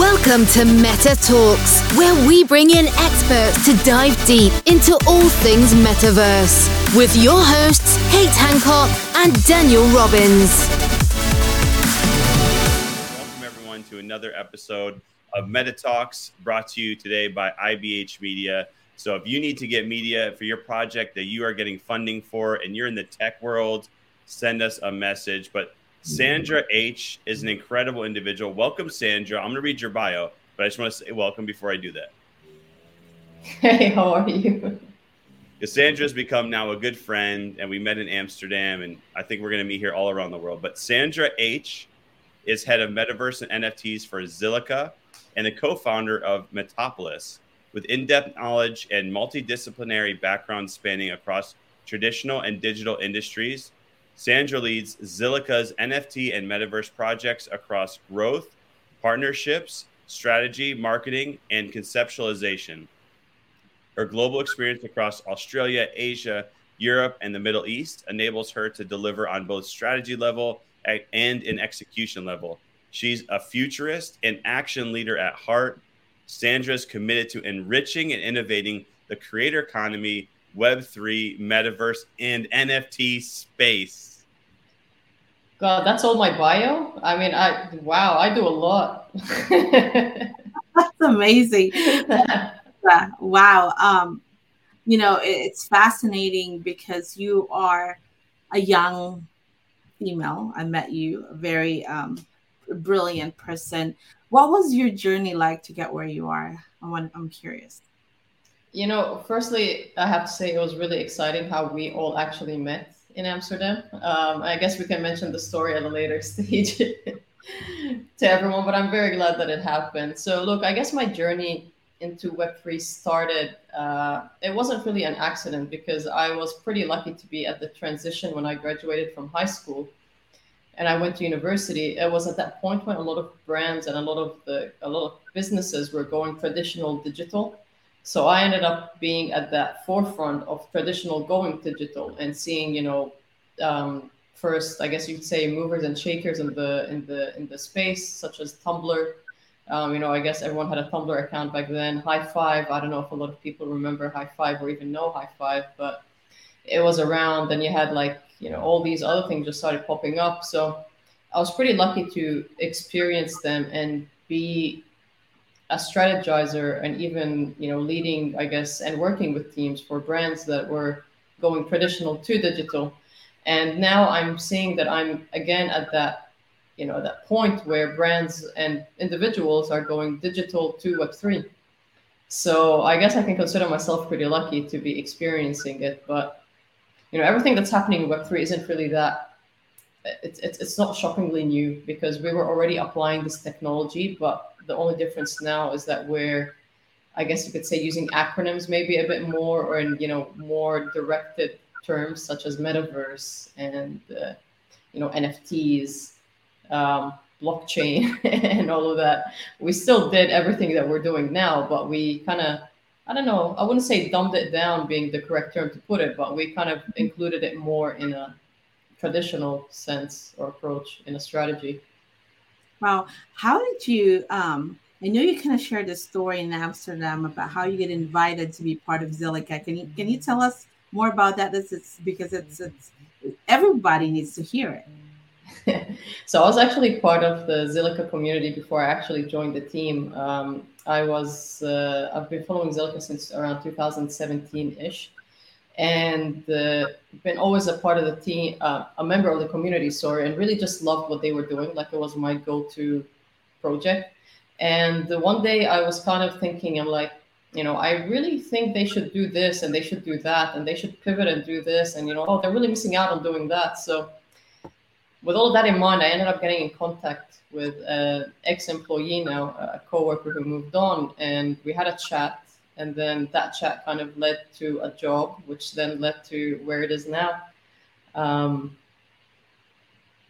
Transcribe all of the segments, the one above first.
Welcome to Meta Talkz, where we bring in experts to dive deep into all things metaverse with your hosts, Kate Hancock and Daniel Robbins. Welcome, everyone, to another episode of Meta Talkz brought to you today by IBH Media. So, if you need to get media for your project that you are getting funding for and you're in the tech world, send us a message. But Sandra H is an incredible individual. Welcome, Sandra. I'm going to read your bio, but I just want to say welcome before I do that. Hey, how are you? Cassandra has become now a good friend, and we met in Amsterdam, and I think we're going to meet here all around the world. But Sandra H is head of metaverse and NFTs for Zilliqa and the co founder of Metapolis, with in depth knowledge and multidisciplinary background spanning across traditional and digital industries. Sandra leads Zilliqa's NFT and metaverse projects across growth, partnerships, strategy, marketing, and conceptualization. Her global experience across Australia, Asia, Europe, and the Middle East enables her to deliver on both strategy level and in execution level. She's a futurist and action leader at heart. Sandra is committed to enriching and innovating the creator economy, Web3, metaverse, and NFT space. God, that's all my bio. I mean, I wow, I do a lot. that's amazing. wow. Um, you know, it's fascinating because you are a young female. I met you, a very um, brilliant person. What was your journey like to get where you are? I'm, I'm curious. You know, firstly, I have to say it was really exciting how we all actually met in Amsterdam. Um, I guess we can mention the story at a later stage to everyone, but I'm very glad that it happened. So, look, I guess my journey into Web3 started, uh, it wasn't really an accident because I was pretty lucky to be at the transition when I graduated from high school and I went to university. It was at that point when a lot of brands and a lot of the a lot of businesses were going traditional digital so I ended up being at that forefront of traditional going digital and seeing, you know, um, first I guess you'd say movers and shakers in the in the in the space, such as Tumblr. Um, you know, I guess everyone had a Tumblr account back then. Hi5. I don't know if a lot of people remember Hi5 or even know High Five, but it was around. And you had like, you know, all these other things just started popping up. So I was pretty lucky to experience them and be a strategizer and even you know leading i guess and working with teams for brands that were going traditional to digital. And now i'm seeing that i'm again at that you know that point where brands and individuals are going digital to web3 so i guess i can consider myself pretty lucky to be experiencing it but you know everything that's happening in web3 isn't really that it's, it's, it's not shockingly new because we were already applying this technology but the only difference now is that we're, I guess you could say, using acronyms maybe a bit more, or in you know more directed terms such as metaverse and uh, you know NFTs, um, blockchain, and all of that. We still did everything that we're doing now, but we kind of I don't know. I wouldn't say dumbed it down being the correct term to put it, but we kind of included it more in a traditional sense or approach in a strategy. Wow. How did you um I know you kind of shared a story in Amsterdam about how you get invited to be part of Zilliqa. Can you can you tell us more about that? This is because it's it's everybody needs to hear it. so I was actually part of the Zilliqa community before I actually joined the team. Um, I was uh, I've been following Zilliqa since around 2017 ish, and uh, been always a part of the team, uh, a member of the community, sorry, and really just loved what they were doing. Like it was my go-to project. And one day I was kind of thinking, I'm like, you know, I really think they should do this and they should do that and they should pivot and do this. And, you know, oh, they're really missing out on doing that. So with all of that in mind, I ended up getting in contact with an ex-employee now, a coworker who moved on, and we had a chat and then that chat kind of led to a job, which then led to where it is now. Um,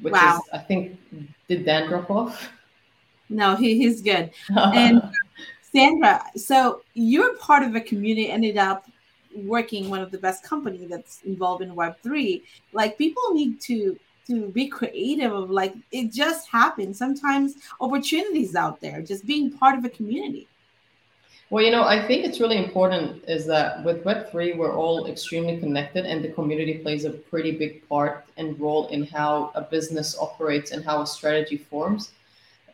which wow. is, I think, did Dan drop off? No, he, he's good. and Sandra, so you're part of a community, ended up working one of the best company that's involved in Web three. Like people need to to be creative of like it just happens sometimes opportunities out there just being part of a community well you know i think it's really important is that with web3 we're all extremely connected and the community plays a pretty big part and role in how a business operates and how a strategy forms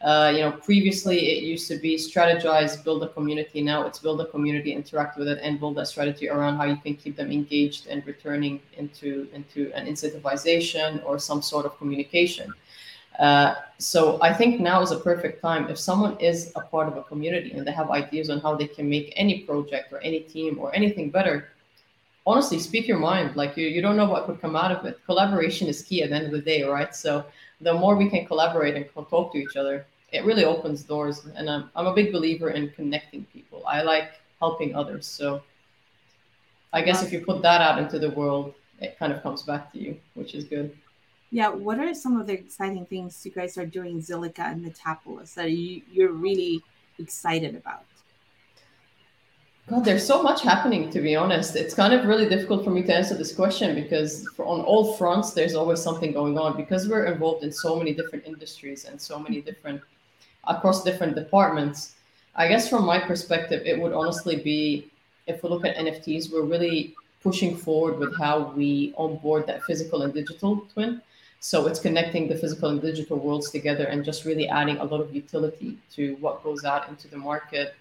uh, you know, previously it used to be strategize, build a community. Now it's build a community, interact with it, and build a strategy around how you can keep them engaged and returning into into an incentivization or some sort of communication. Uh, so I think now is a perfect time if someone is a part of a community and they have ideas on how they can make any project or any team or anything better. Honestly, speak your mind. Like you, you don't know what could come out of it. Collaboration is key at the end of the day, right? So the more we can collaborate and talk to each other, it really opens doors. And I'm, I'm a big believer in connecting people. I like helping others. So I guess if you put that out into the world, it kind of comes back to you, which is good. Yeah, what are some of the exciting things you guys are doing, Zilliqa and Metapolis, that you, you're really excited about? God, there's so much happening, to be honest. It's kind of really difficult for me to answer this question because on all fronts, there's always something going on because we're involved in so many different industries and so many different, across different departments. I guess from my perspective, it would honestly be if we look at NFTs, we're really pushing forward with how we onboard that physical and digital twin. So it's connecting the physical and digital worlds together and just really adding a lot of utility to what goes out into the market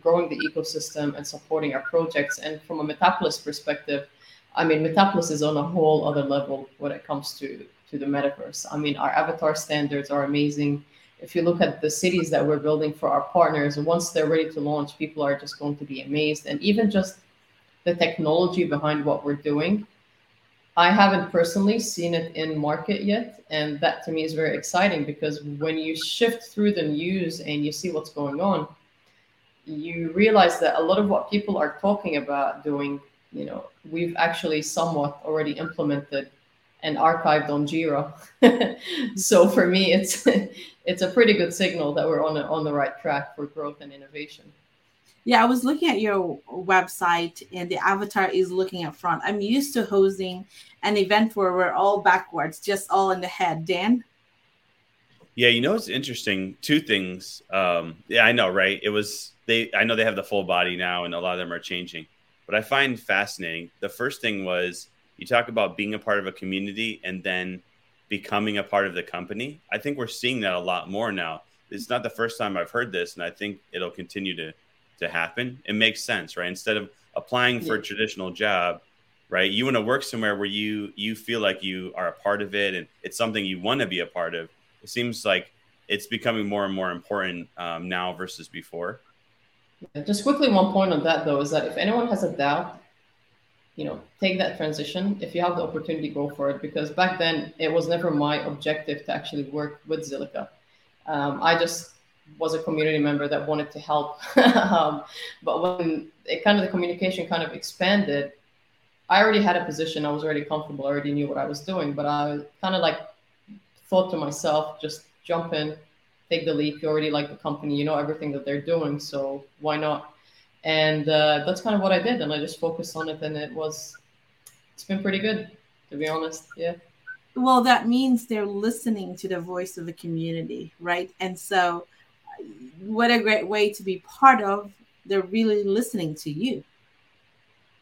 growing the ecosystem and supporting our projects. And from a Metapolis perspective, I mean, Metapolis is on a whole other level when it comes to to the metaverse. I mean, our avatar standards are amazing. If you look at the cities that we're building for our partners, once they're ready to launch, people are just going to be amazed. And even just the technology behind what we're doing, I haven't personally seen it in market yet. And that to me is very exciting because when you shift through the news and you see what's going on, you realize that a lot of what people are talking about doing, you know, we've actually somewhat already implemented and archived on Jira. so for me, it's it's a pretty good signal that we're on a, on the right track for growth and innovation. Yeah, I was looking at your website and the avatar is looking at front. I'm used to hosting an event where we're all backwards, just all in the head. Dan? Yeah, you know it's interesting. Two things. Um, yeah, I know, right? It was they I know they have the full body now and a lot of them are changing. But I find fascinating. The first thing was you talk about being a part of a community and then becoming a part of the company. I think we're seeing that a lot more now. It's not the first time I've heard this, and I think it'll continue to to happen. It makes sense, right? Instead of applying for yeah. a traditional job, right? You want to work somewhere where you you feel like you are a part of it and it's something you want to be a part of. It seems like it's becoming more and more important um, now versus before. Just quickly, one point on that though is that if anyone has a doubt, you know, take that transition. If you have the opportunity, go for it. Because back then, it was never my objective to actually work with Zilliqa. Um, I just was a community member that wanted to help. um, but when it kind of the communication kind of expanded, I already had a position. I was already comfortable. I already knew what I was doing. But I kind of like thought to myself, just jump in, take the leap. You already like the company, you know everything that they're doing, so why not? And uh, that's kind of what I did, and I just focused on it, and it was, it's been pretty good, to be honest. Yeah. Well, that means they're listening to the voice of the community, right? And so, what a great way to be part of. They're really listening to you.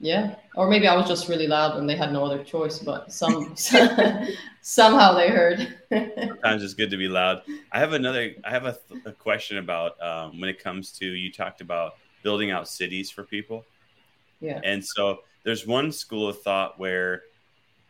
Yeah, or maybe I was just really loud and they had no other choice, but some somehow they heard. Sometimes it's good to be loud. I have another. I have a, a question about um, when it comes to you talked about building out cities for people. Yeah. And so there's one school of thought where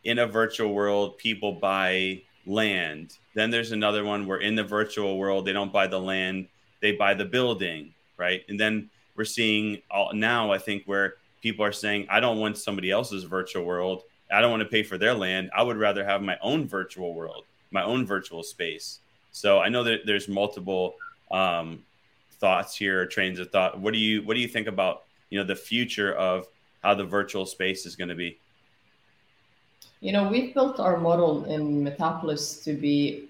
in a virtual world people buy land. Then there's another one where in the virtual world they don't buy the land, they buy the building, right? And then we're seeing all, now I think where people are saying, I don't want somebody else's virtual world. I don't want to pay for their land. I would rather have my own virtual world, my own virtual space. So I know that there's multiple um, thoughts here, trains of thought. What do you what do you think about you know the future of how the virtual space is going to be? You know, we've built our model in Metapolis to be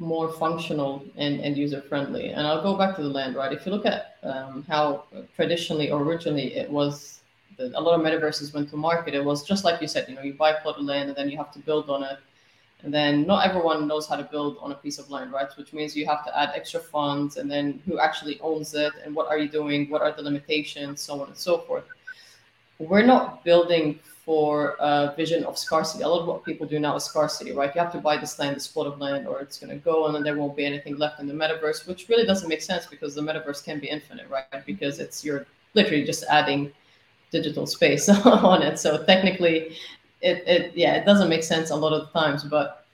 more functional and, and user friendly. And I'll go back to the land, right? If you look at um, how traditionally or originally it was a lot of metaverses went to market, it was just like you said, you know, you buy a plot of land and then you have to build on it. And then not everyone knows how to build on a piece of land, right? Which means you have to add extra funds and then who actually owns it and what are you doing? What are the limitations? So on and so forth. We're not building for a vision of scarcity. A lot of what people do now is scarcity, right? You have to buy this land, this plot of land, or it's going to go and then there won't be anything left in the metaverse, which really doesn't make sense because the metaverse can be infinite, right? Because it's you're literally just adding digital space on it. So technically, it, it yeah it doesn't make sense a lot of times but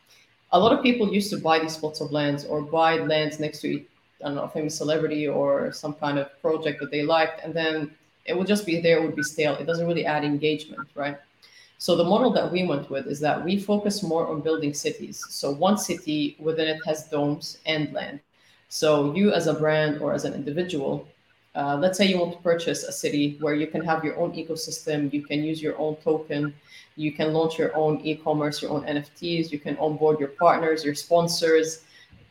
a lot of people used to buy these plots of lands or buy lands next to I don't know a famous celebrity or some kind of project that they liked and then it would just be there it would be stale it doesn't really add engagement right so the model that we went with is that we focus more on building cities so one city within it has domes and land so you as a brand or as an individual uh, let's say you want to purchase a city where you can have your own ecosystem you can use your own token you can launch your own e-commerce, your own NFTs. You can onboard your partners, your sponsors,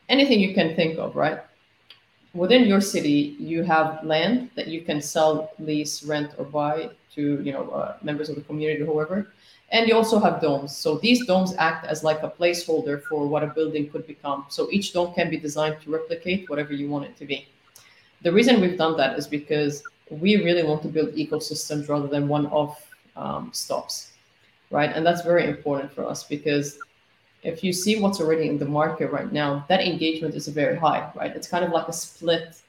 anything you can think of, right? Within your city, you have land that you can sell, lease, rent, or buy to you know uh, members of the community or whoever. And you also have domes. So these domes act as like a placeholder for what a building could become. So each dome can be designed to replicate whatever you want it to be. The reason we've done that is because we really want to build ecosystems rather than one-off um, stops right? And that's very important for us because if you see what's already in the market right now, that engagement is very high, right? It's kind of like a split.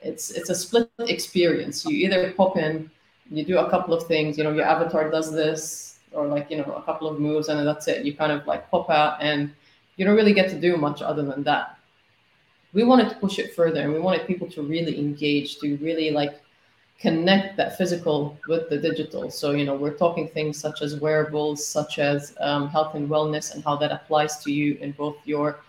It's it's a split experience. You either pop in, you do a couple of things, you know, your avatar does this, or like you know a couple of moves, and that's it. You kind of like pop out, and you don't really get to do much other than that. We wanted to push it further, and we wanted people to really engage, to really like connect that physical with the digital. So, you know, we're talking things such as wearables, such as um, health and wellness, and how that applies to you in both your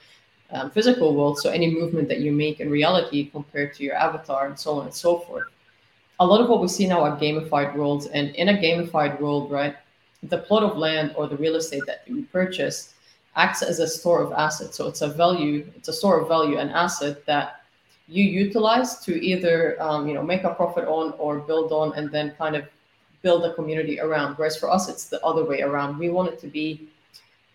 um, physical world. So, any movement that you make in reality compared to your avatar, and so on and so forth. A lot of what we see now are gamified worlds, and in a gamified world, right, the plot of land or the real estate that you purchase acts as a store of assets. So, it's a value, it's a store of value, an asset that you utilize to either um, you know make a profit on or build on and then kind of build a community around. Whereas for us it's the other way around. We want it to be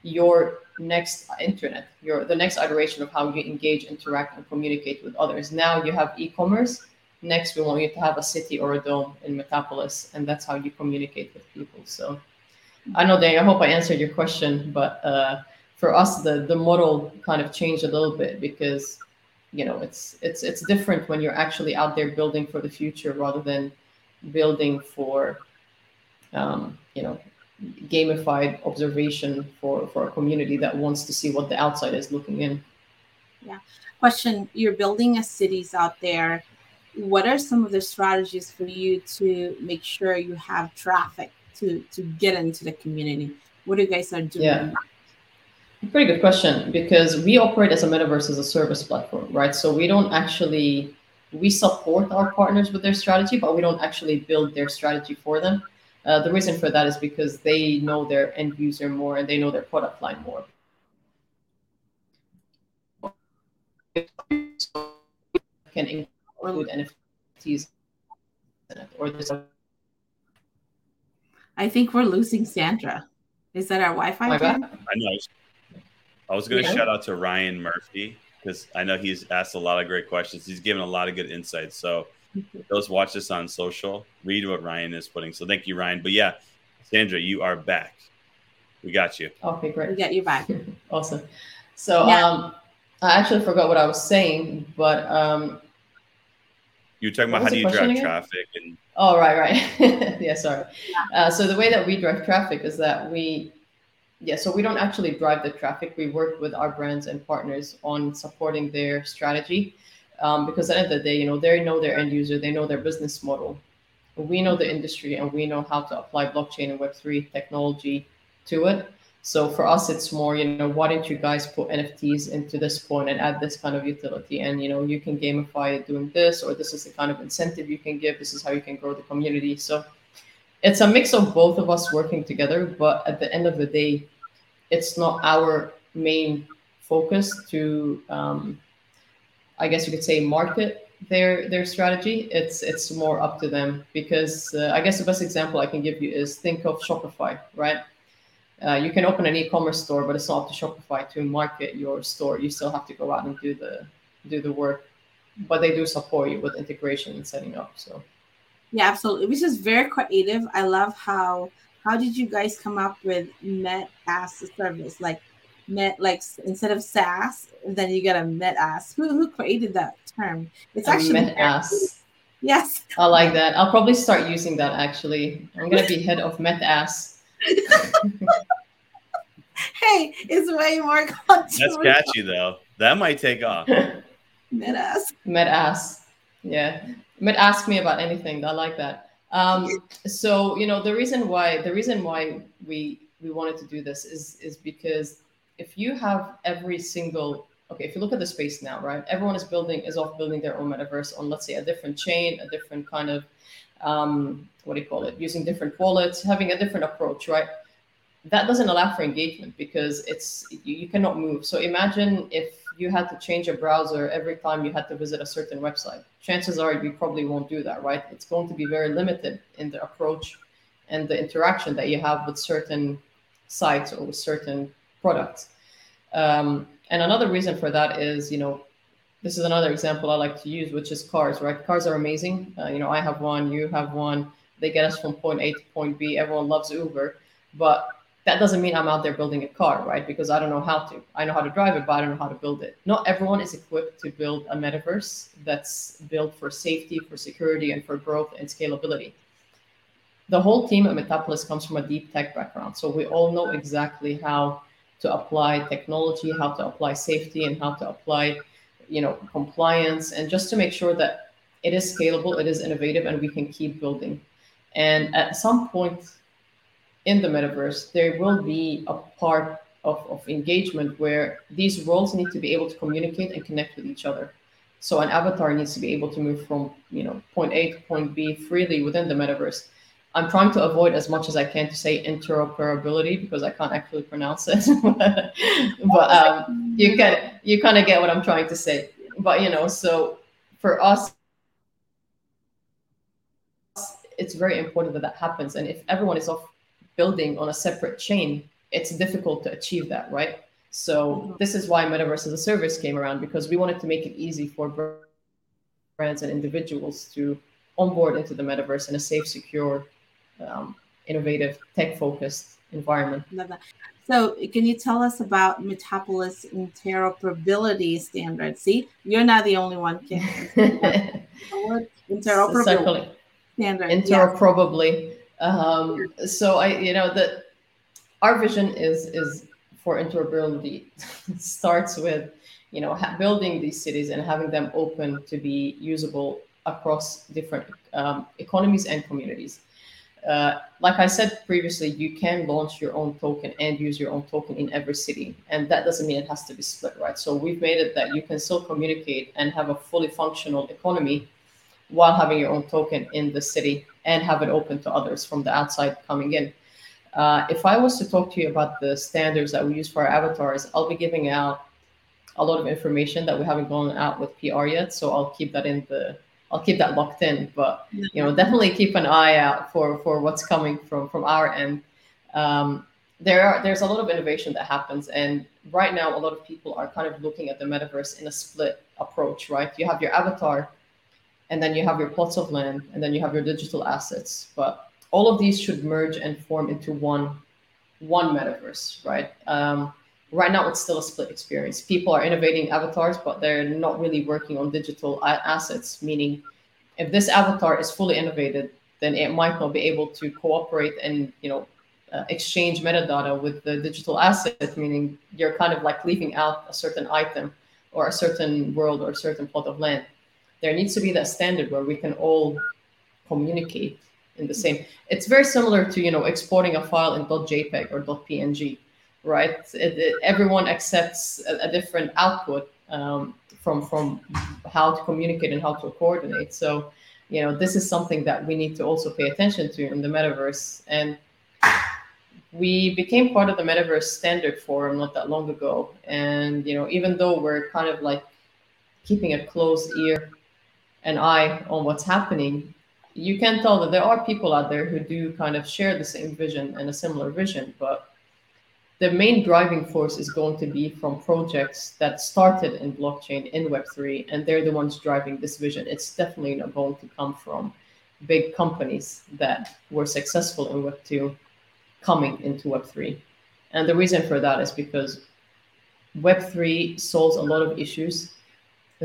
your next internet your the next iteration of how you engage interact and communicate with others. Now you have e-commerce. Next we want you to have a city or a dome in metapolis and that's how you communicate with people. So i know Dan, i hope i answered your question but uh, for us the the model kind of changed a little bit because you know it's it's it's different when you're actually out there building for the future rather than building for um, you know gamified observation for for a community that wants to see what the outside is looking in. Yeah. Question you're building a cities out there. What are some of the strategies for you to make sure you have traffic to to get into the community? What do you guys are doing? Yeah. Pretty good question because we operate as a metaverse as a service platform, right? So we don't actually we support our partners with their strategy, but we don't actually build their strategy for them. Uh, the reason for that is because they know their end user more and they know their product line more. Can include NFTs or this. I think we're losing Sandra. Is that our Wi-Fi? I know. I was going to yeah. shout out to Ryan Murphy because I know he's asked a lot of great questions. He's given a lot of good insights. So those watch this on social, read what Ryan is putting. So thank you, Ryan. But yeah, Sandra, you are back. We got you. Okay, great. We got you back. awesome. So yeah. um, I actually forgot what I was saying, but um, you were talking about how do you drive again? traffic and. Oh right, right. yeah, sorry. Yeah. Uh, so the way that we drive traffic is that we yeah, so we don't actually drive the traffic. We work with our brands and partners on supporting their strategy. Um, because at the end of the day, you know, they know their end user, they know their business model. We know the industry and we know how to apply blockchain and Web3 technology to it. So for us, it's more, you know, why don't you guys put NFTs into this point and add this kind of utility? And, you know, you can gamify it doing this, or this is the kind of incentive you can give. This is how you can grow the community. So it's a mix of both of us working together. But at the end of the day, it's not our main focus to, um, I guess you could say, market their their strategy. It's it's more up to them because uh, I guess the best example I can give you is think of Shopify, right? uh, you can open an e-commerce store, but it's not up to Shopify to market your store. You still have to go out and do the do the work, but they do support you with integration and setting up. So, yeah, absolutely. Which is very creative. I love how how did you guys come up with Met as a service? Like Met, like instead of SaaS, then you get a Met as. Who who created that term? It's actually Met as. Yes. I like that. I'll probably start using that actually. I'm gonna be head of Met as. hey, it's way more That's catchy though. That might take off. Met as. Met as. Yeah. Met ask me about anything. I like that. Um, so you know the reason why the reason why we we wanted to do this is is because if you have every single okay if you look at the space now right everyone is building is off building their own metaverse on let's say a different chain a different kind of um, what do you call it using different wallets having a different approach right? That doesn't allow for engagement because it's you, you cannot move. So imagine if you had to change a browser every time you had to visit a certain website chances are you probably won't do that right it's going to be very limited in the approach and the interaction that you have with certain sites or with certain products um, and another reason for that is, you know, this is another example I like to use, which is cars, right? Cars are amazing. Uh, you know, I have one, you have one. They get us from point A to point B. Everyone loves Uber, but that doesn't mean I'm out there building a car, right? Because I don't know how to. I know how to drive it, but I don't know how to build it. Not everyone is equipped to build a metaverse that's built for safety, for security, and for growth and scalability. The whole team at Metapolis comes from a deep tech background, so we all know exactly how to apply technology, how to apply safety, and how to apply, you know, compliance, and just to make sure that it is scalable, it is innovative, and we can keep building. And at some point in the metaverse, there will be a part of, of engagement where these roles need to be able to communicate and connect with each other. So an avatar needs to be able to move from, you know, point A to point B freely within the metaverse. I'm trying to avoid as much as I can to say interoperability because I can't actually pronounce it. but um, you can you kind of get what I'm trying to say. But you know, so for us, it's very important that that happens. And if everyone is off building on a separate chain, it's difficult to achieve that, right? So this is why Metaverse as a Service came around because we wanted to make it easy for brands and individuals to onboard into the metaverse in a safe, secure, um, innovative, tech focused environment. So, can you tell us about Metapolis interoperability standards? See, you're not the only one. interoperability standard. Interoperably. Um, so, I, you know, that our vision is is for interoperability starts with, you know, building these cities and having them open to be usable across different um, economies and communities. Uh, like I said previously, you can launch your own token and use your own token in every city. And that doesn't mean it has to be split, right? So we've made it that you can still communicate and have a fully functional economy while having your own token in the city and have it open to others from the outside coming in. Uh, if I was to talk to you about the standards that we use for our avatars, I'll be giving out a lot of information that we haven't gone out with PR yet. So I'll keep that in the I'll keep that locked in. But you know, definitely keep an eye out for for what's coming from from our end. Um, there are there's a lot of innovation that happens, and right now a lot of people are kind of looking at the metaverse in a split approach. Right, you have your avatar, and then you have your plots of land, and then you have your digital assets. But all of these should merge and form into one one metaverse, right? Um, right now it's still a split experience. People are innovating avatars, but they're not really working on digital assets. Meaning, if this avatar is fully innovated, then it might not be able to cooperate and you know uh, exchange metadata with the digital asset. Meaning, you're kind of like leaving out a certain item or a certain world or a certain plot of land. There needs to be that standard where we can all communicate in the same. It's very similar to you know exporting a file in .jpeg or .png right? It, it, everyone accepts a, a different output um, from from how to communicate and how to coordinate. So, you know, this is something that we need to also pay attention to in the metaverse. And we became part of the metaverse standard forum not that long ago. And you know, even though we're kind of like keeping a close ear and eye on what's happening, you can tell that there are people out there who do kind of share the same vision and a similar vision, but the main driving force is going to be from projects that started in blockchain in Web3, and they're the ones driving this vision. It's definitely not going to come from big companies that were successful in Web2 coming into Web3. And the reason for that is because Web3 solves a lot of issues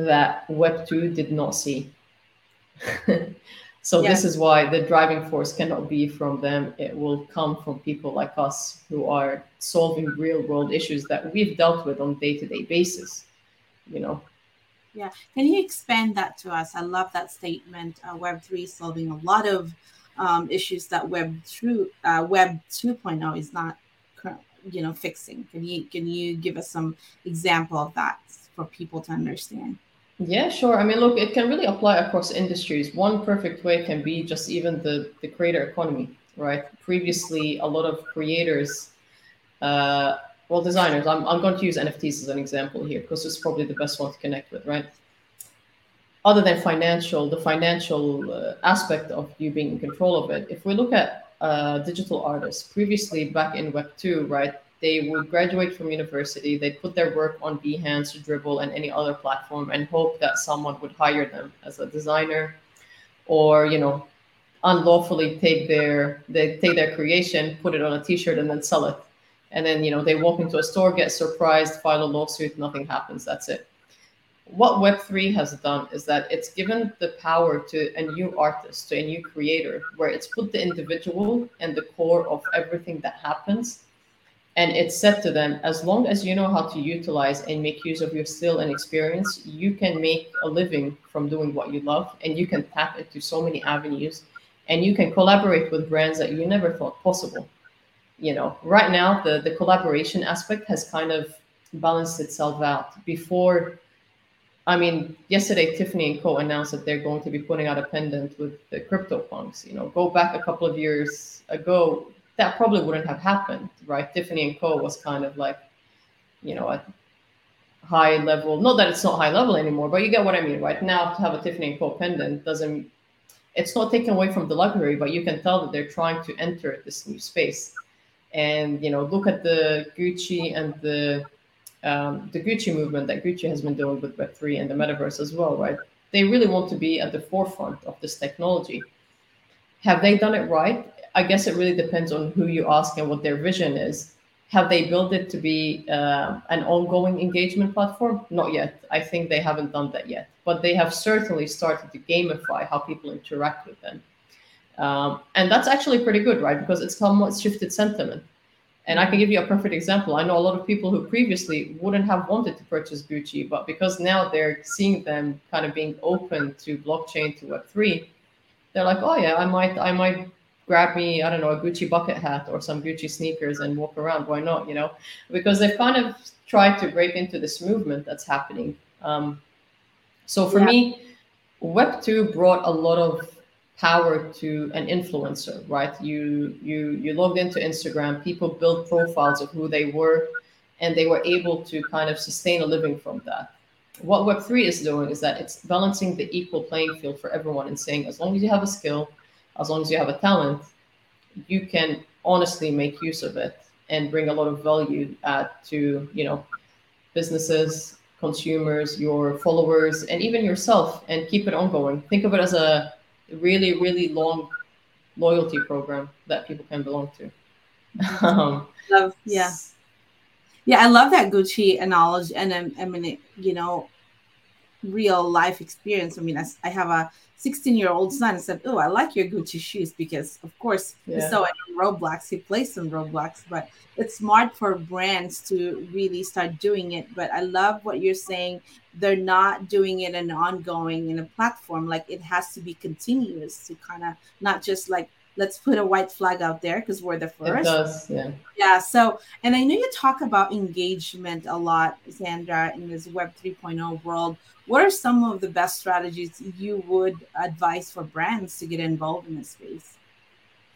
that Web2 did not see. so yeah. this is why the driving force cannot be from them. It will come from people like us who are solving real world issues that we've dealt with on day-to-day basis, you know. Yeah. Can you expand that to us? I love that statement. Uh, Web3 solving a lot of um, issues that Web, two, uh, Web 2.0 is not you know fixing can you can you give us some example of that for people to understand yeah sure. I mean look it can really apply across industries. One perfect way can be just even the the creator economy right? Previously a lot of creators uh, well designers I'm, I'm going to use nfts as an example here because it's probably the best one to connect with right? Other than financial the financial uh, aspect of you being in control of it if we look at uh, digital artists. Previously, back in Web 2, right, they would graduate from university, they'd put their work on Behance, Dribbble, and any other platform and hope that someone would hire them as a designer or, you know, unlawfully take their they take their creation, put it on a t-shirt and then sell it. And then, you know, they walk into a store, get surprised, file a lawsuit, nothing happens. That's it what Web3 has done is that it's given the power to a new artist, to a new creator, where it's put the individual and the core of everything that happens. And it's said to them, as long as you know how to utilize and make use of your skill and experience, you can make a living from doing what you love and you can tap into so many avenues and you can collaborate with brands that you never thought possible. You know, right now, the, the collaboration aspect has kind of balanced itself out. Before, I mean, yesterday Tiffany and Co announced that they're going to be putting out a pendant with the CryptoPunks. You know, go back a couple of years ago, that probably wouldn't have happened, right? Tiffany and Co was kind of like, you know, a high level. Not that it's not high level anymore, but you get what I mean, right? Now to have a Tiffany and Co pendant doesn't. It's not taken away from the luxury, but you can tell that they're trying to enter this new space. And you know, look at the Gucci and the um, the Gucci movement that Gucci has been doing with Web3 and the metaverse as well, right? They really want to be at the forefront of this technology. Have they done it right? I guess it really depends on who you ask and what their vision is. Have they built it to be uh, an ongoing engagement platform? Not yet. I think they haven't done that yet. But they have certainly started to gamify how people interact with them. Um, and that's actually pretty good, right? Because it's somewhat shifted sentiment and I can give you a perfect example. I know a lot of people who previously wouldn't have wanted to purchase Gucci, but because now they're seeing them kind of being open to blockchain to Web3, they're like, oh yeah, I might, I might grab me, I don't know, a Gucci bucket hat or some Gucci sneakers and walk around. Why not? You know, because they've kind of tried to break into this movement that's happening. Um, so for yeah. me, Web2 brought a lot of power to an influencer, right? You you you logged into Instagram, people built profiles of who they were, and they were able to kind of sustain a living from that. What Web3 is doing is that it's balancing the equal playing field for everyone and saying, as long as you have a skill, as long as you have a talent, you can honestly make use of it and bring a lot of value uh, to you know businesses, consumers, your followers, and even yourself, and keep it ongoing. Think of it as a really, really long loyalty program that people can belong to. um, love, yeah. Yeah, I love that Gucci analogy. And I, I mean, you know, real life experience. I mean, I, I have a 16 year old son and said, Oh, I like your Gucci shoes because, of course, yeah. he saw it on Roblox. He plays some Roblox, but it's smart for brands to really start doing it. But I love what you're saying. They're not doing it and ongoing in a platform. Like it has to be continuous to kind of not just like let's put a white flag out there because we're the first. It does, yeah. Yeah. So, and I know you talk about engagement a lot, Sandra, in this Web 3.0 world. What are some of the best strategies you would advise for brands to get involved in this space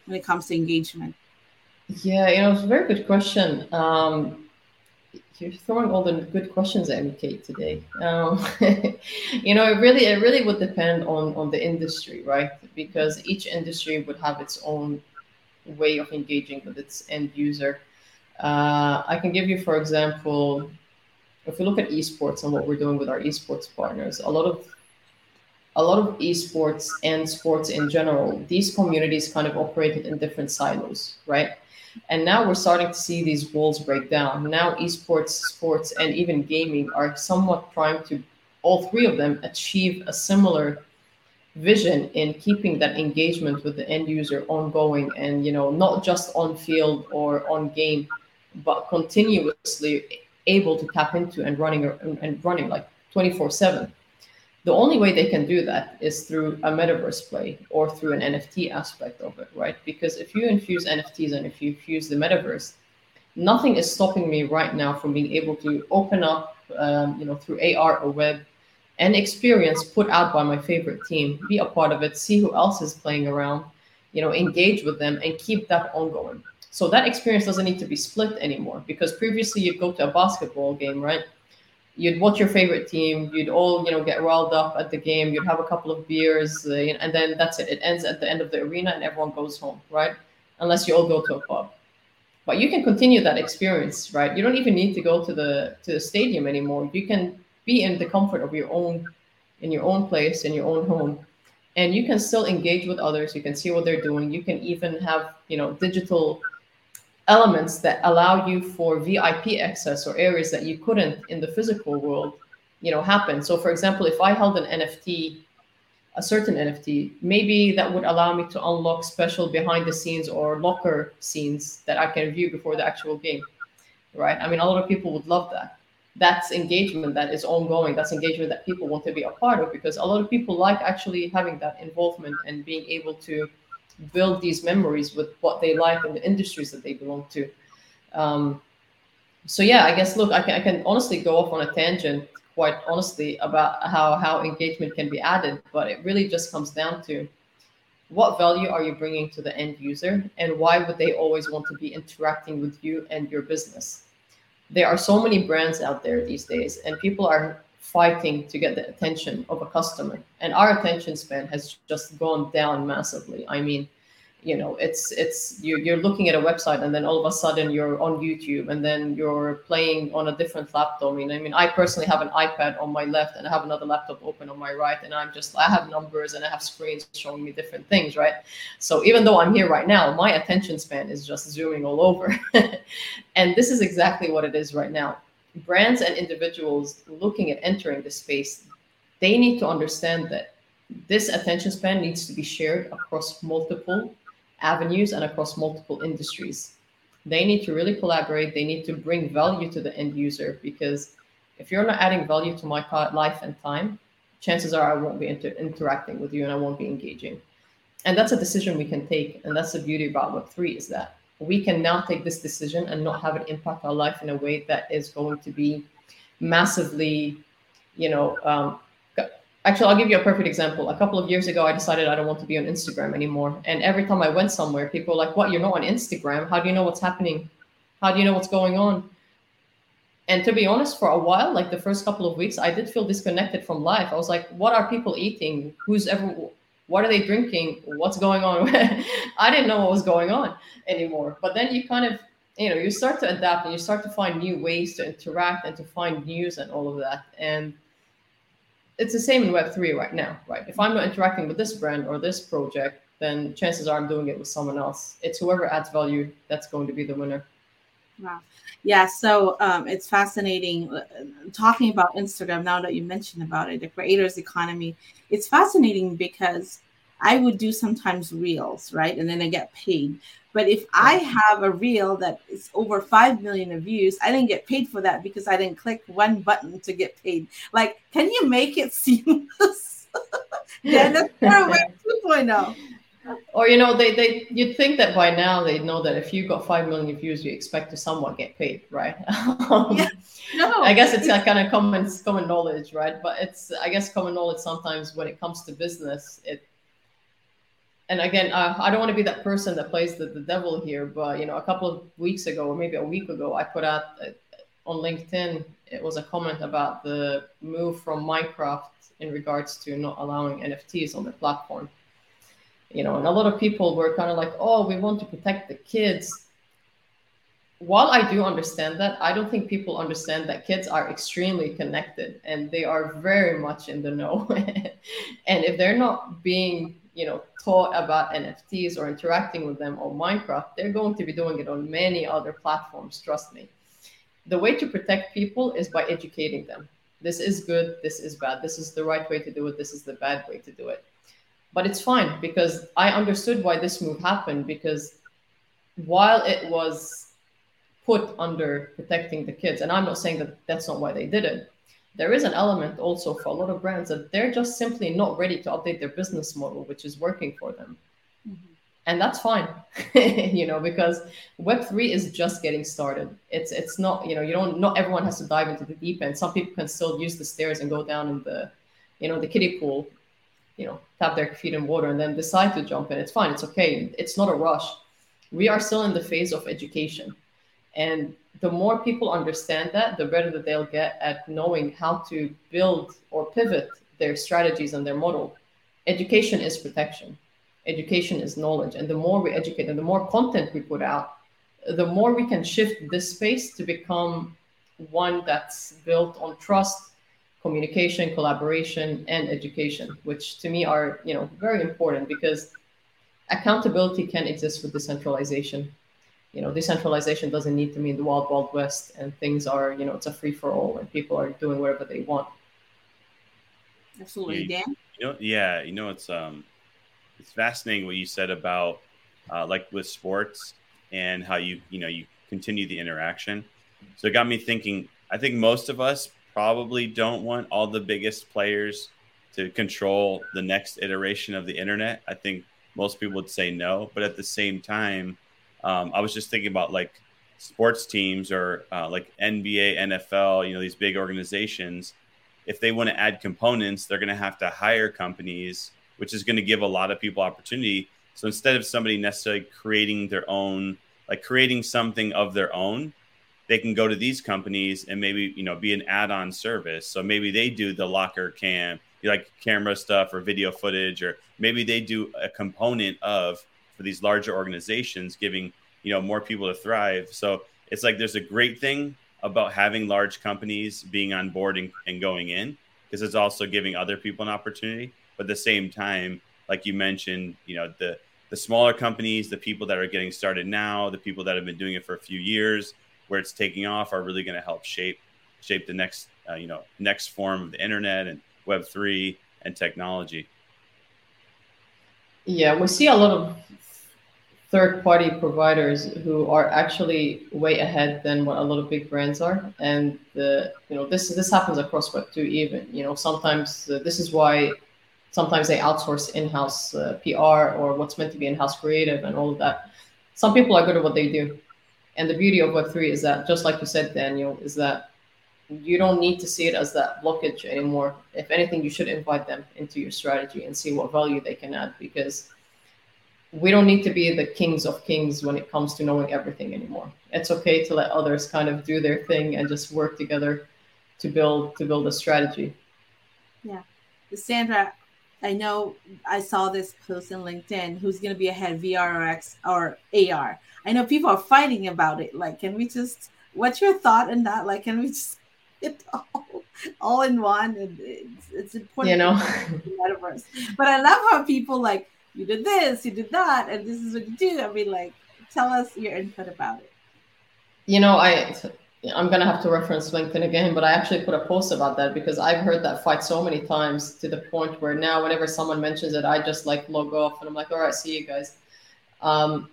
when it comes to engagement? Yeah, you know, it's a very good question. Um, you're throwing all the good questions at me, Kate, today. Um, you know, it really, it really would depend on on the industry, right? Because each industry would have its own way of engaging with its end user. Uh, I can give you, for example, if we look at esports and what we're doing with our esports partners, a lot of a lot of esports and sports in general, these communities kind of operated in different silos, right? And now we're starting to see these walls break down. Now esports, sports, and even gaming are somewhat primed to all three of them achieve a similar vision in keeping that engagement with the end user ongoing and you know not just on field or on game but continuously able to tap into and running and running like 24 7 the only way they can do that is through a metaverse play or through an nft aspect of it right because if you infuse nfts and if you infuse the metaverse nothing is stopping me right now from being able to open up um, you know through ar or web an experience put out by my favorite team be a part of it see who else is playing around you know engage with them and keep that ongoing so that experience doesn't need to be split anymore because previously you'd go to a basketball game, right? You'd watch your favorite team, you'd all, you know, get riled up at the game, you'd have a couple of beers, uh, and then that's it. It ends at the end of the arena and everyone goes home, right? Unless you all go to a pub. But you can continue that experience, right? You don't even need to go to the to the stadium anymore. You can be in the comfort of your own in your own place in your own home and you can still engage with others you can see what they're doing you can even have you know digital elements that allow you for VIP access or areas that you couldn't in the physical world, you know, happen. So for example, if I held an NFT, a certain NFT, maybe that would allow me to unlock special behind the scenes or locker scenes that I can view before the actual game. Right. I mean, a lot of people would love that. That's engagement that is ongoing. That's engagement that people want to be a part of because a lot of people like actually having that involvement and being able to build these memories with what they like and the industries that they belong to. Um, so yeah, I guess look, I can I can honestly go off on a tangent, quite honestly, about how how engagement can be added, but it really just comes down to what value are you bringing to the end user, and why would they always want to be interacting with you and your business? There are so many brands out there these days, and people are fighting to get the attention of a customer. And our attention span has just gone down massively. I mean, you know it's it's you're, you're looking at a website and then all of a sudden you're on youtube and then you're playing on a different laptop i mean i mean i personally have an ipad on my left and i have another laptop open on my right and i'm just i have numbers and i have screens showing me different things right so even though i'm here right now my attention span is just zooming all over and this is exactly what it is right now brands and individuals looking at entering the space, they need to understand that this attention span needs to be shared across multiple avenues and across multiple industries. They need to really collaborate. They need to bring value to the end user because if you're not adding value to my life and time, chances are I won't be inter- interacting with you and I won't be engaging. And that's a decision we can take. And that's the beauty about Web3 is that we can now take this decision and not have it impact our life in a way that is going to be massively, you know, um, actually i'll give you a perfect example. A couple of years ago i decided i don't want to be on instagram anymore. And every time i went somewhere people were like what? You're not on instagram? How do you know what's happening? How do you know what's going on? And to be honest for a while like the first couple of weeks i did feel disconnected from life. I was like what are people eating? Who's ever what are they drinking? What's going on? I didn't know what was going on anymore. But then you kind of, you know, you start to adapt and you start to find new ways to interact and to find news and all of that. And it's the same in Web3 right now, right? If I'm not interacting with this brand or this project, then chances are I'm doing it with someone else. It's whoever adds value that's going to be the winner. Wow. Yeah, so um, it's fascinating uh, talking about Instagram now that you mentioned about it, the creators economy. It's fascinating because I would do sometimes reels, right? And then I get paid. But if I have a reel that is over 5 million of views, I didn't get paid for that because I didn't click one button to get paid. Like, can you make it seamless? yeah, that's 2.0 or you know they they you'd think that by now they know that if you got five million views you expect to somewhat get paid right? Um, yeah. no. I guess it's a kind of common common knowledge right? But it's i guess common knowledge sometimes when it comes to business it and again uh, i don't want to be that person that plays the, the devil here but you know a couple of weeks ago or maybe a week ago i put out uh, on linkedin it was a comment about the move from minecraft in regards to not allowing nfts on the platform you know and a lot of people were kind of like oh we want to protect the kids while I do understand that, I don't think people understand that kids are extremely connected and they are very much in the know. and if they're not being, you know, taught about NFTs or interacting with them on Minecraft, they're going to be doing it on many other platforms, trust me. The way to protect people is by educating them. This is good, this is bad, this is the right way to do it, this is the bad way to do it. But it's fine because I understood why this move happened because while it was put under protecting the kids. And I'm not saying that that's not why they did it. There is an element also for a lot of brands that they're just simply not ready to update their business model, which is working for them. Mm-hmm. And that's fine, you know, because Web3 is just getting started. It's it's not, you know, you don't not everyone has to dive into the deep end. Some people can still use the stairs and go down in the, you know, the kiddie pool, you know, tap their feet in water and then decide to jump in. It's fine. It's okay. It's not a rush. We are still in the phase of education and the more people understand that, the better that they'll get at knowing how to build or pivot their strategies and their model. Education is protection. Education is knowledge. And the more we educate and the more content we put out, the more we can shift this space to become one that's built on trust, communication, collaboration, and education, which to me are, you know, very important because accountability can exist with decentralization you know, decentralization doesn't need to mean the wild, wild west and things are, you know, it's a free for all and people are doing whatever they want. Absolutely, Dan. You know, yeah, you know, it's um, it's fascinating what you said about uh, like with sports and how you, you know, you continue the interaction. So it got me thinking. I think most of us probably don't want all the biggest players to control the next iteration of the internet. I think most people would say no, but at the same time um, I was just thinking about like sports teams or uh, like NBA, NFL, you know, these big organizations. If they want to add components, they're going to have to hire companies, which is going to give a lot of people opportunity. So instead of somebody necessarily creating their own, like creating something of their own, they can go to these companies and maybe you know be an add-on service. So maybe they do the locker cam, like camera stuff or video footage, or maybe they do a component of for these larger organizations, giving you know more people to thrive. So it's like there's a great thing about having large companies being on board and, and going in because it's also giving other people an opportunity. But at the same time, like you mentioned, you know the the smaller companies, the people that are getting started now, the people that have been doing it for a few years, where it's taking off, are really going to help shape shape the next uh, you know next form of the internet and Web three and technology. Yeah, we see a lot of third party providers who are actually way ahead than what a lot of big brands are. And the you know this this happens across web 2 even you know sometimes uh, this is why sometimes they outsource in-house uh, pr or what's meant to be in-house creative and all of that. Some people are good at what they do and the beauty of web3 is that just like you said daniel is that you don't need to see it as that blockage anymore if anything you should invite them into your strategy and see what value they can add because we don't need to be the kings of kings when it comes to knowing everything anymore. It's okay to let others kind of do their thing and just work together to build to build a strategy. Yeah. Sandra, I know I saw this post in LinkedIn. Who's going to be ahead, VR or X or AR? I know people are fighting about it. Like, can we just? What's your thought on that? Like, can we just it all, all in one? And it's, it's important. You know, metaverse. But I love how people like you did this, you did that, and this is what you do. I mean, like, tell us your input about it. You know, I I'm gonna have to reference LinkedIn again, but I actually put a post about that because I've heard that fight so many times to the point where now whenever someone mentions it, I just like log off and I'm like, all right, see you guys. Um,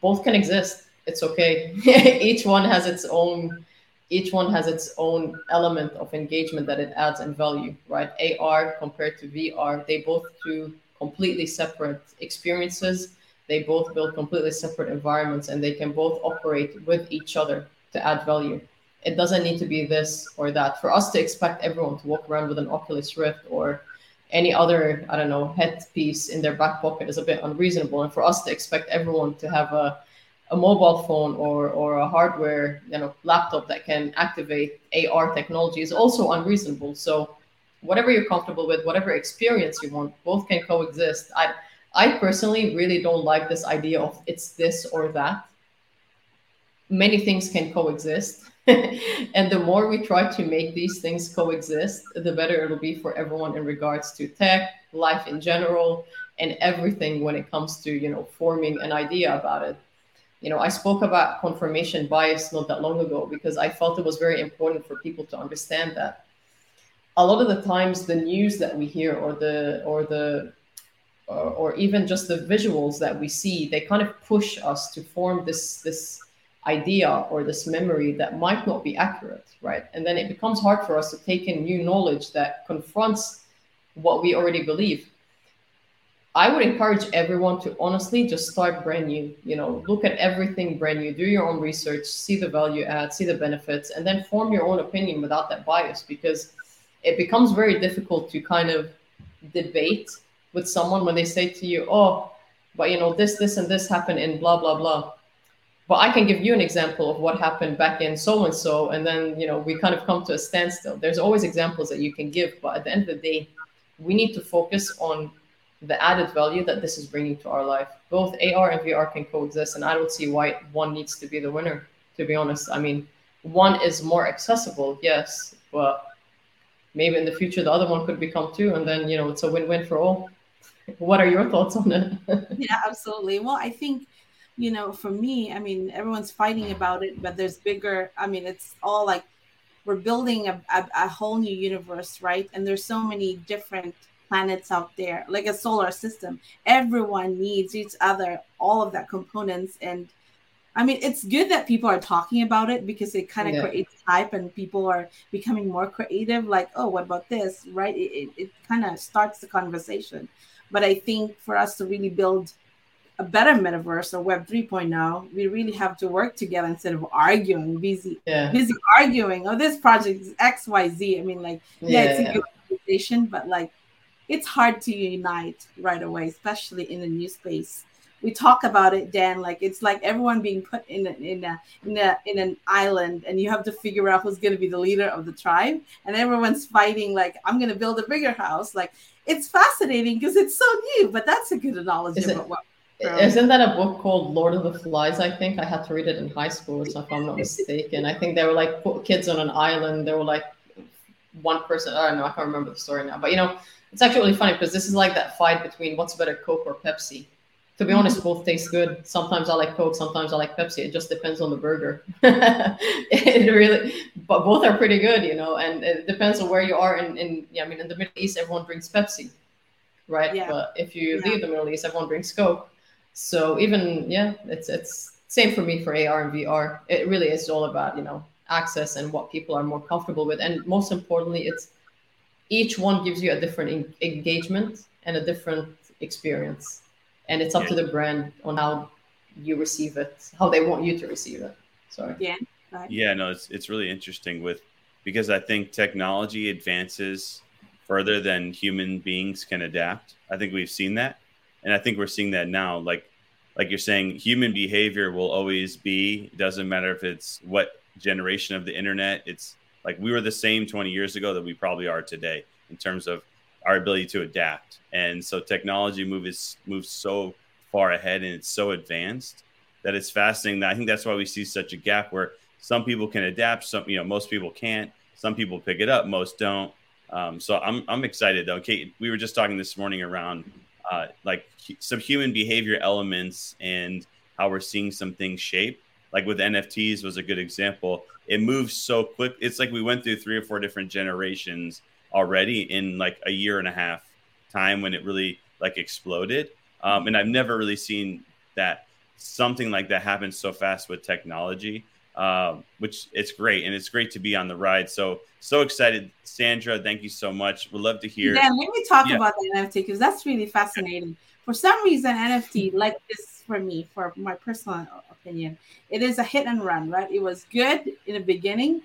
both can exist. It's okay. each one has its own each one has its own element of engagement that it adds and value, right? AR compared to VR, they both do completely separate experiences. They both build completely separate environments and they can both operate with each other to add value. It doesn't need to be this or that. For us to expect everyone to walk around with an Oculus Rift or any other, I don't know, headpiece in their back pocket is a bit unreasonable. And for us to expect everyone to have a, a mobile phone or, or a hardware, you know, laptop that can activate AR technology is also unreasonable. So whatever you're comfortable with, whatever experience you want, both can coexist. I I personally really don't like this idea of it's this or that. many things can coexist. and the more we try to make these things coexist, the better it'll be for everyone in regards to tech, life in general, and everything when it comes to, you know, forming an idea about it. You know, I spoke about confirmation bias not that long ago because I felt it was very important for people to understand that. A lot of the times the news that we hear or the or the or, or even just the visuals that we see, they kind of push us to form this this idea or this memory that might not be accurate, right? And then it becomes hard for us to take in new knowledge that confronts what we already believe. I would encourage everyone to honestly just start brand new. You know, look at everything brand new, do your own research, see the value add, see the benefits, and then form your own opinion without that bias because it becomes very difficult to kind of debate with someone when they say to you, oh, but you know, this, this, and this happened in blah, blah, blah. But I can give you an example of what happened back in so and so, and then you know we kind of come to a standstill. There's always examples that you can give, but at the end of the day, we need to focus on the added value that this is bringing to our life. Both AR and VR can coexist, and I don't see why one needs to be the winner. To be honest, I mean, one is more accessible, yes, but maybe in the future the other one could become two, and then you know it's a win-win for all what are your thoughts on it? yeah, absolutely. Well, I think, you know, for me, I mean, everyone's fighting mm. about it, but there's bigger, I mean, it's all like we're building a, a, a whole new universe, right? And there's so many different planets out there, like a solar system. Everyone needs each other, all of that components. And I mean, it's good that people are talking about it because it kind of yeah. creates hype and people are becoming more creative. Like, oh, what about this? Right? It, it, it kind of starts the conversation. But I think for us to really build a better metaverse or Web 3.0, we really have to work together instead of arguing, busy, yeah. busy arguing. Oh, this project is X, Y, Z. I mean, like, yeah, yeah it's a good conversation, but like, it's hard to unite right away, especially in a new space. We talk about it, Dan. Like it's like everyone being put in a, in a in a in an island, and you have to figure out who's going to be the leader of the tribe, and everyone's fighting. Like I'm going to build a bigger house. Like it's fascinating because it's so new, but that's a good analogy Is what isn't that a book called Lord of the Flies? I think I had to read it in high school, so if I'm not mistaken. I think they were like kids on an island. They were like one person. I don't know. I can't remember the story now. But you know, it's actually really funny because this is like that fight between what's better, Coke or Pepsi to be honest, mm-hmm. both taste good. Sometimes I like Coke, sometimes I like Pepsi. It just depends on the burger. it really, but both are pretty good, you know. And it depends on where you are. In, in yeah, I mean, in the Middle East, everyone drinks Pepsi, right? Yeah. But if you yeah. leave the Middle East, everyone drinks Coke. So even yeah, it's it's same for me for AR and VR. It really is all about you know access and what people are more comfortable with, and most importantly, it's each one gives you a different en- engagement and a different experience and it's up yeah. to the brand on how you receive it, how they want you to receive it. Sorry. Yeah. Right. Yeah, no, it's it's really interesting with because I think technology advances further than human beings can adapt. I think we've seen that, and I think we're seeing that now. Like like you're saying, human behavior will always be. Doesn't matter if it's what generation of the internet. It's like we were the same 20 years ago that we probably are today in terms of our ability to adapt. And so technology moves moves so far ahead and it's so advanced that it's fascinating. That I think that's why we see such a gap where some people can adapt, some you know most people can't. Some people pick it up, most don't. Um, so I'm I'm excited though. Kate, we were just talking this morning around uh, like some human behavior elements and how we're seeing some things shape. Like with NFTs was a good example. It moves so quick. It's like we went through three or four different generations already in like a year and a half time when it really like exploded. Um, and I've never really seen that something like that happen so fast with technology, um, which it's great. And it's great to be on the ride. So, so excited. Sandra, thank you so much. We'd love to hear. Yeah, let me talk yeah. about the NFT because that's really fascinating. For some reason, NFT, like this for me, for my personal opinion, it is a hit and run, right? It was good in the beginning,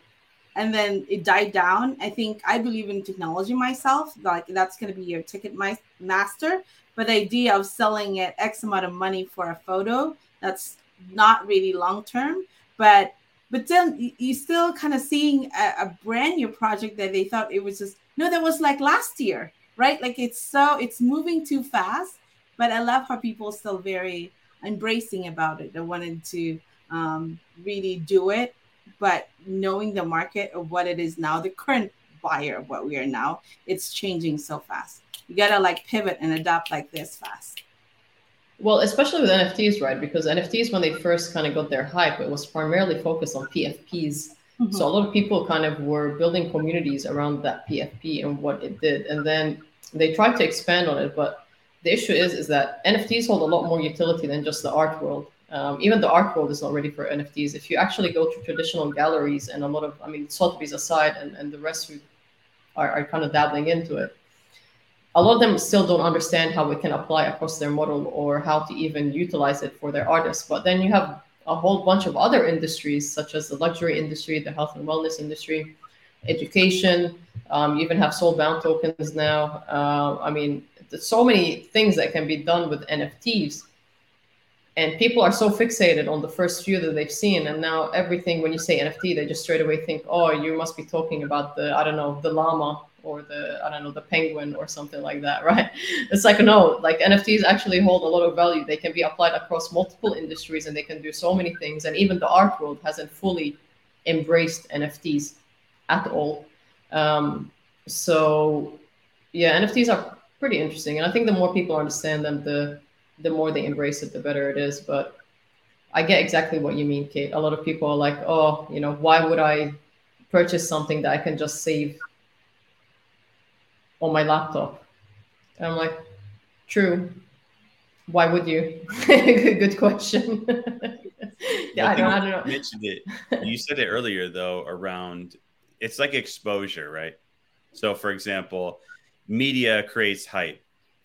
and then it died down. I think I believe in technology myself. Like that's going to be your ticket my master. But the idea of selling it X amount of money for a photo, that's not really long term. But but then you still kind of seeing a, a brand new project that they thought it was just no, that was like last year, right? Like it's so it's moving too fast. But I love how people still very embracing about it. They wanted to um, really do it. But knowing the market of what it is now, the current buyer of what we are now, it's changing so fast. You gotta like pivot and adapt like this fast. Well, especially with NFTs, right? Because NFTs, when they first kind of got their hype, it was primarily focused on PFPs. Mm-hmm. So a lot of people kind of were building communities around that PFP and what it did, and then they tried to expand on it. But the issue is, is that NFTs hold a lot more utility than just the art world. Um, even the art world is not ready for NFTs. If you actually go to traditional galleries and a lot of, I mean, Sotheby's aside, and, and the rest who are, are kind of dabbling into it, a lot of them still don't understand how it can apply across their model or how to even utilize it for their artists. But then you have a whole bunch of other industries, such as the luxury industry, the health and wellness industry, education. Um, you even have soul-bound tokens now. Uh, I mean, there's so many things that can be done with NFTs. And people are so fixated on the first few that they've seen. And now everything, when you say NFT, they just straight away think, oh, you must be talking about the, I don't know, the llama or the I don't know the penguin or something like that, right? It's like no, like NFTs actually hold a lot of value. They can be applied across multiple industries and they can do so many things. And even the art world hasn't fully embraced NFTs at all. Um, so yeah, NFTs are pretty interesting, and I think the more people understand them, the the more they embrace it, the better it is. But I get exactly what you mean, Kate. A lot of people are like, oh, you know, why would I purchase something that I can just save on my laptop. And I'm like, true. Why would you? Good question. yeah, I don't, I don't know. mentioned it. You said it earlier though around it's like exposure, right? So for example, media creates hype.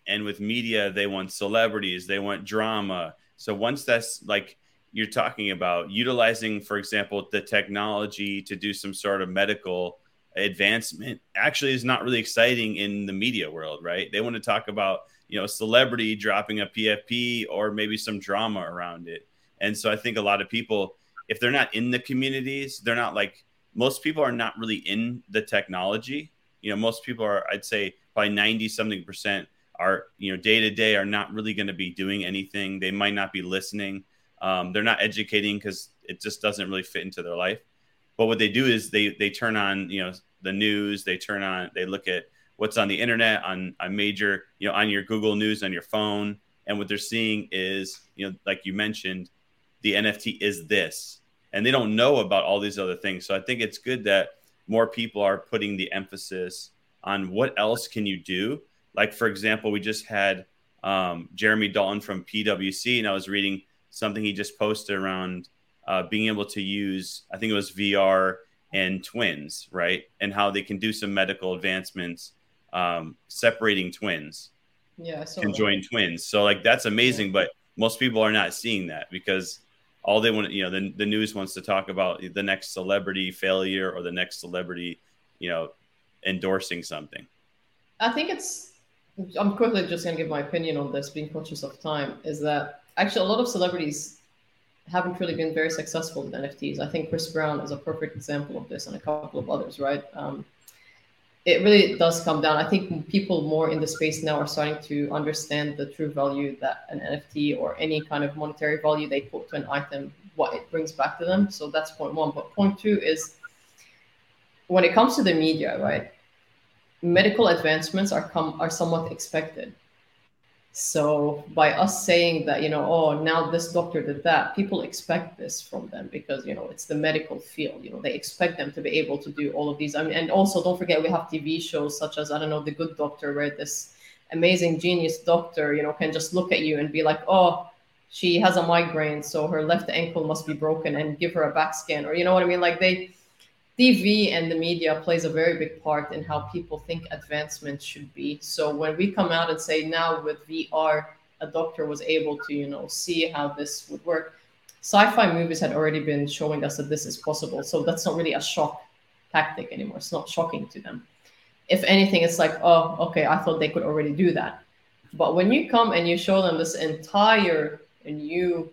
And with media, they want celebrities, they want drama. So once that's like you're talking about utilizing, for example, the technology to do some sort of medical advancement actually is not really exciting in the media world, right? They want to talk about, you know, celebrity dropping a PFP or maybe some drama around it. And so I think a lot of people, if they're not in the communities, they're not like most people are not really in the technology. You know, most people are, I'd say, by 90 something percent are, you know, day to day are not really going to be doing anything. They might not be listening. Um, they're not educating because it just doesn't really fit into their life. But what they do is they they turn on you know the news. They turn on they look at what's on the internet on a major you know on your Google News on your phone, and what they're seeing is you know like you mentioned, the NFT is this, and they don't know about all these other things. So I think it's good that more people are putting the emphasis on what else can you do. Like for example, we just had um, Jeremy Dalton from PwC, and I was reading something he just posted around uh, being able to use, I think it was VR and twins, right? And how they can do some medical advancements um, separating twins, yeah, So conjoined twins. So like that's amazing, yeah. but most people are not seeing that because all they want, you know, the, the news wants to talk about the next celebrity failure or the next celebrity, you know, endorsing something. I think it's. I'm quickly just going to give my opinion on this, being conscious of time. Is that actually a lot of celebrities haven't really been very successful with NFTs. I think Chris Brown is a perfect example of this, and a couple of others, right? Um, it really does come down. I think people more in the space now are starting to understand the true value that an NFT or any kind of monetary value they put to an item, what it brings back to them. So that's point one. But point two is when it comes to the media, right? Medical advancements are come are somewhat expected so by us saying that, you know, oh, now this doctor did that, people expect this from them because, you know, it's the medical field. You know, they expect them to be able to do all of these. I mean, and also don't forget we have TV shows such as, I don't know, The Good Doctor, where this amazing genius doctor, you know, can just look at you and be like, oh, she has a migraine, so her left ankle must be broken and give her a back scan. Or you know what I mean? Like they TV and the media plays a very big part in how people think advancement should be. So when we come out and say now with VR, a doctor was able to, you know, see how this would work. Sci-fi movies had already been showing us that this is possible. So that's not really a shock tactic anymore. It's not shocking to them. If anything, it's like, oh, okay, I thought they could already do that. But when you come and you show them this entire new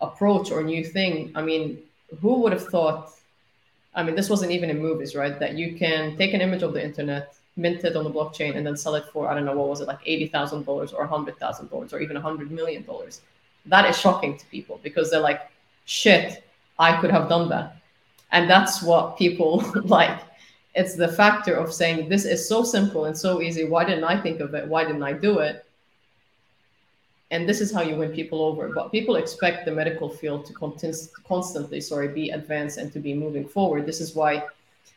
approach or new thing, I mean, who would have thought I mean, this wasn't even in movies, right? That you can take an image of the internet, mint it on the blockchain, and then sell it for I don't know what was it like eighty thousand dollars or hundred thousand dollars or even a hundred million dollars. That is shocking to people because they're like, shit, I could have done that. And that's what people like. It's the factor of saying, this is so simple and so easy. Why didn't I think of it? Why didn't I do it? And this is how you win people over. But people expect the medical field to constantly, sorry, be advanced and to be moving forward. This is why,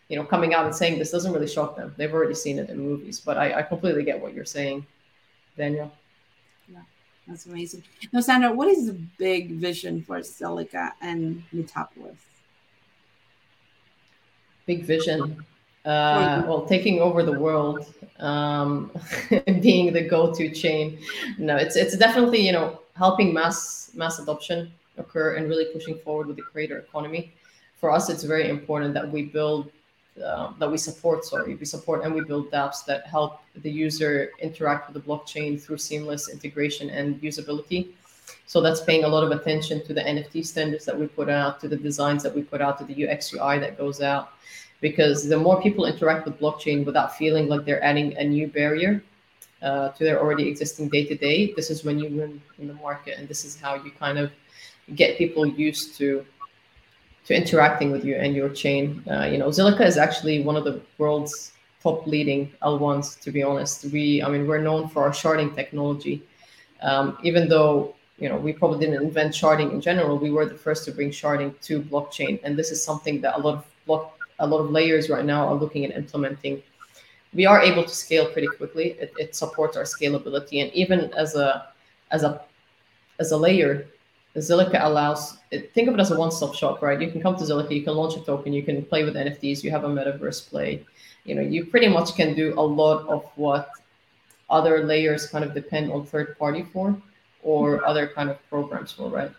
you know, coming out and saying this doesn't really shock them. They've already seen it in movies. But I, I completely get what you're saying, Daniel. Yeah that's amazing. Now, Sandra, what is the big vision for Zilliqa and Metapolis? Big vision. Uh, well, taking over the world, um, being the go-to chain. No, it's it's definitely you know helping mass mass adoption occur and really pushing forward with the creator economy. For us, it's very important that we build uh, that we support, sorry, we support and we build dApps that help the user interact with the blockchain through seamless integration and usability. So that's paying a lot of attention to the NFT standards that we put out, to the designs that we put out, to the UX UI that goes out. Because the more people interact with blockchain without feeling like they're adding a new barrier uh, to their already existing day to day, this is when you win in the market. And this is how you kind of get people used to to interacting with you and your chain. Uh, you know, Zilliqa is actually one of the world's top leading L1s, to be honest. We, I mean, we're known for our sharding technology. Um, even though, you know, we probably didn't invent sharding in general, we were the first to bring sharding to blockchain. And this is something that a lot of block, a lot of layers right now are looking at implementing. We are able to scale pretty quickly. It, it supports our scalability. And even as a, as a, as a layer, Zilliqa allows, think of it as a one-stop shop, right? You can come to Zilliqa, you can launch a token, you can play with NFTs, you have a metaverse play. You know, you pretty much can do a lot of what other layers kind of depend on third party for or other kind of programs for, right?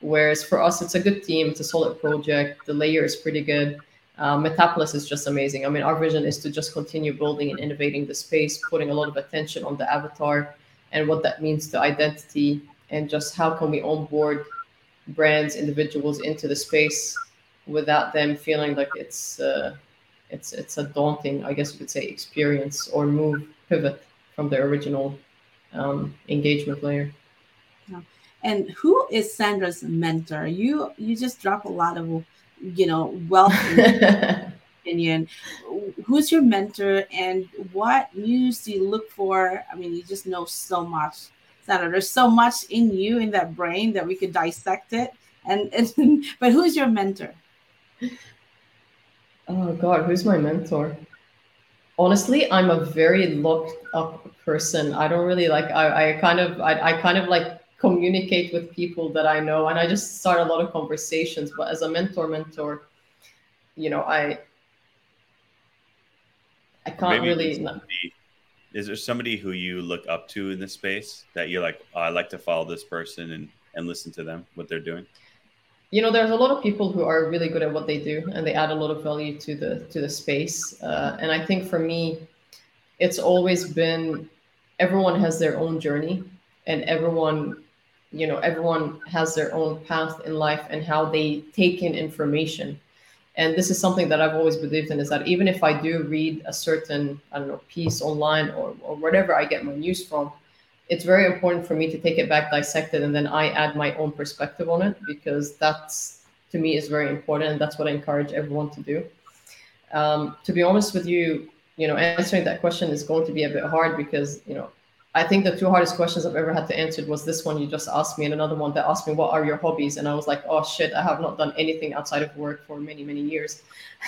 Whereas for us, it's a good team, it's a solid project, the layer is pretty good. Uh, Metapolis is just amazing. I mean, our vision is to just continue building and innovating the space, putting a lot of attention on the avatar and what that means to identity and just how can we onboard brands, individuals into the space without them feeling like it's uh, it's it's a daunting, I guess you could say, experience or move pivot from the original um, engagement layer. And who is Sandra's mentor? You you just drop a lot of you know wealth opinion. Who's your mentor, and what news do you look for? I mean, you just know so much Sandra, there's so much in you in that brain that we could dissect it. And, and but who's your mentor? Oh God, who's my mentor? Honestly, I'm a very locked up person. I don't really like. I, I kind of, I, I kind of like communicate with people that I know, and I just start a lot of conversations. But as a mentor, mentor, you know, I, I can't Maybe really is there somebody who you look up to in this space that you're like, oh, I like to follow this person and and listen to them what they're doing? You know, there's a lot of people who are really good at what they do, and they add a lot of value to the to the space. Uh, and I think for me, it's always been everyone has their own journey, and everyone, you know, everyone has their own path in life and how they take in information. And this is something that i've always believed in is that even if i do read a certain i don't know piece online or, or whatever i get my news from it's very important for me to take it back dissect it and then i add my own perspective on it because that's to me is very important and that's what i encourage everyone to do. Um, to be honest with you you know answering that question is going to be a bit hard because you know I think the two hardest questions I've ever had to answer was this one you just asked me, and another one that asked me, "What are your hobbies?" And I was like, "Oh shit, I have not done anything outside of work for many, many years."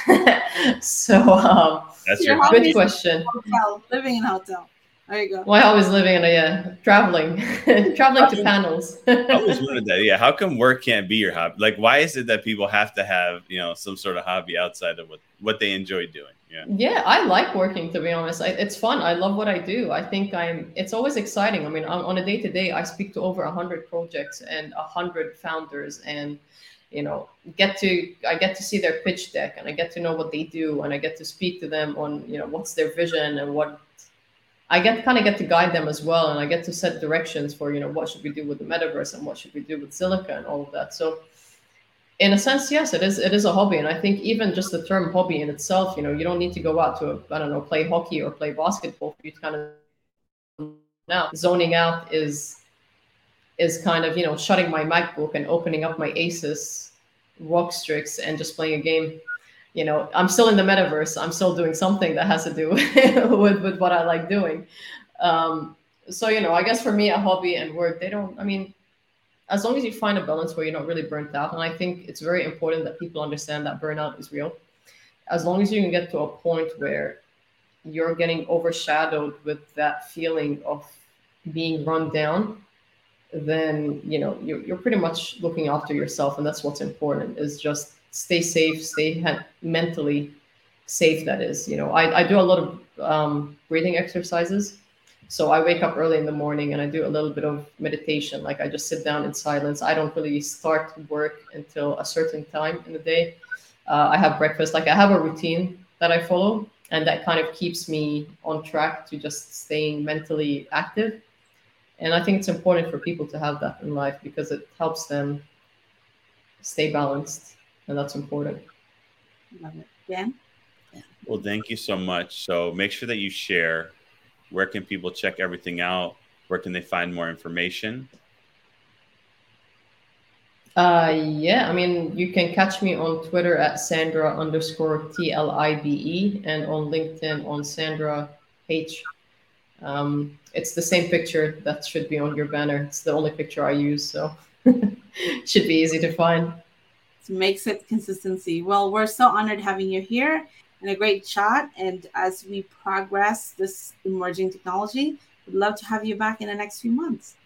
so um, that's your good question. Hotel, living in a hotel. There you go. Well, I always living in a yeah, traveling, traveling to panels. I always wondered that. Yeah, how come work can't be your hobby? Like, why is it that people have to have you know some sort of hobby outside of what what they enjoy doing? Yeah. I like working to be honest. I, it's fun. I love what I do. I think I'm. It's always exciting. I mean, on, on a day to day, I speak to over hundred projects and hundred founders, and you know, get to I get to see their pitch deck, and I get to know what they do, and I get to speak to them on you know what's their vision and what I get kind of get to guide them as well, and I get to set directions for you know what should we do with the metaverse and what should we do with Zilliqa and all of that. So in a sense, yes, it is. It is a hobby, and I think even just the term hobby in itself, you know, you don't need to go out to, I don't know, play hockey or play basketball you kind of now zoning out is is kind of you know shutting my MacBook and opening up my Asus ROG Strix and just playing a game. You know, I'm still in the metaverse. I'm still doing something that has to do with with what I like doing. Um, so you know, I guess for me, a hobby and work they don't. I mean, as long as you find a balance where you're not really burnt out, and I think it's very important that people understand that burnout is real. As long as you can get to a point where you're getting overshadowed with that feeling of being run down then you know you're, you're pretty much looking after yourself and that's what's important is just stay safe stay ha- mentally safe that is you know I, I do a lot of um, breathing exercises so i wake up early in the morning and i do a little bit of meditation like i just sit down in silence i don't really start work until a certain time in the day uh, i have breakfast like i have a routine that i follow and that kind of keeps me on track to just staying mentally active and I think it's important for people to have that in life because it helps them stay balanced, and that's important. Love it. Yeah. Well, thank you so much. So make sure that you share. Where can people check everything out? Where can they find more information? Uh, yeah, I mean, you can catch me on Twitter at Sandra underscore T L I B E and on LinkedIn on Sandra H um, it's the same picture that should be on your banner. It's the only picture I use, so should be easy to find. It makes it consistency. Well, we're so honored having you here and a great chat. And as we progress this emerging technology, we'd love to have you back in the next few months.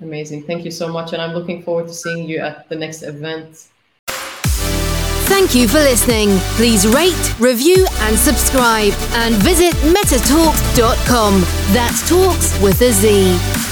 Amazing. Thank you so much. And I'm looking forward to seeing you at the next event Thank you for listening. Please rate, review, and subscribe. And visit metatalkz.com. That's talks with a Z.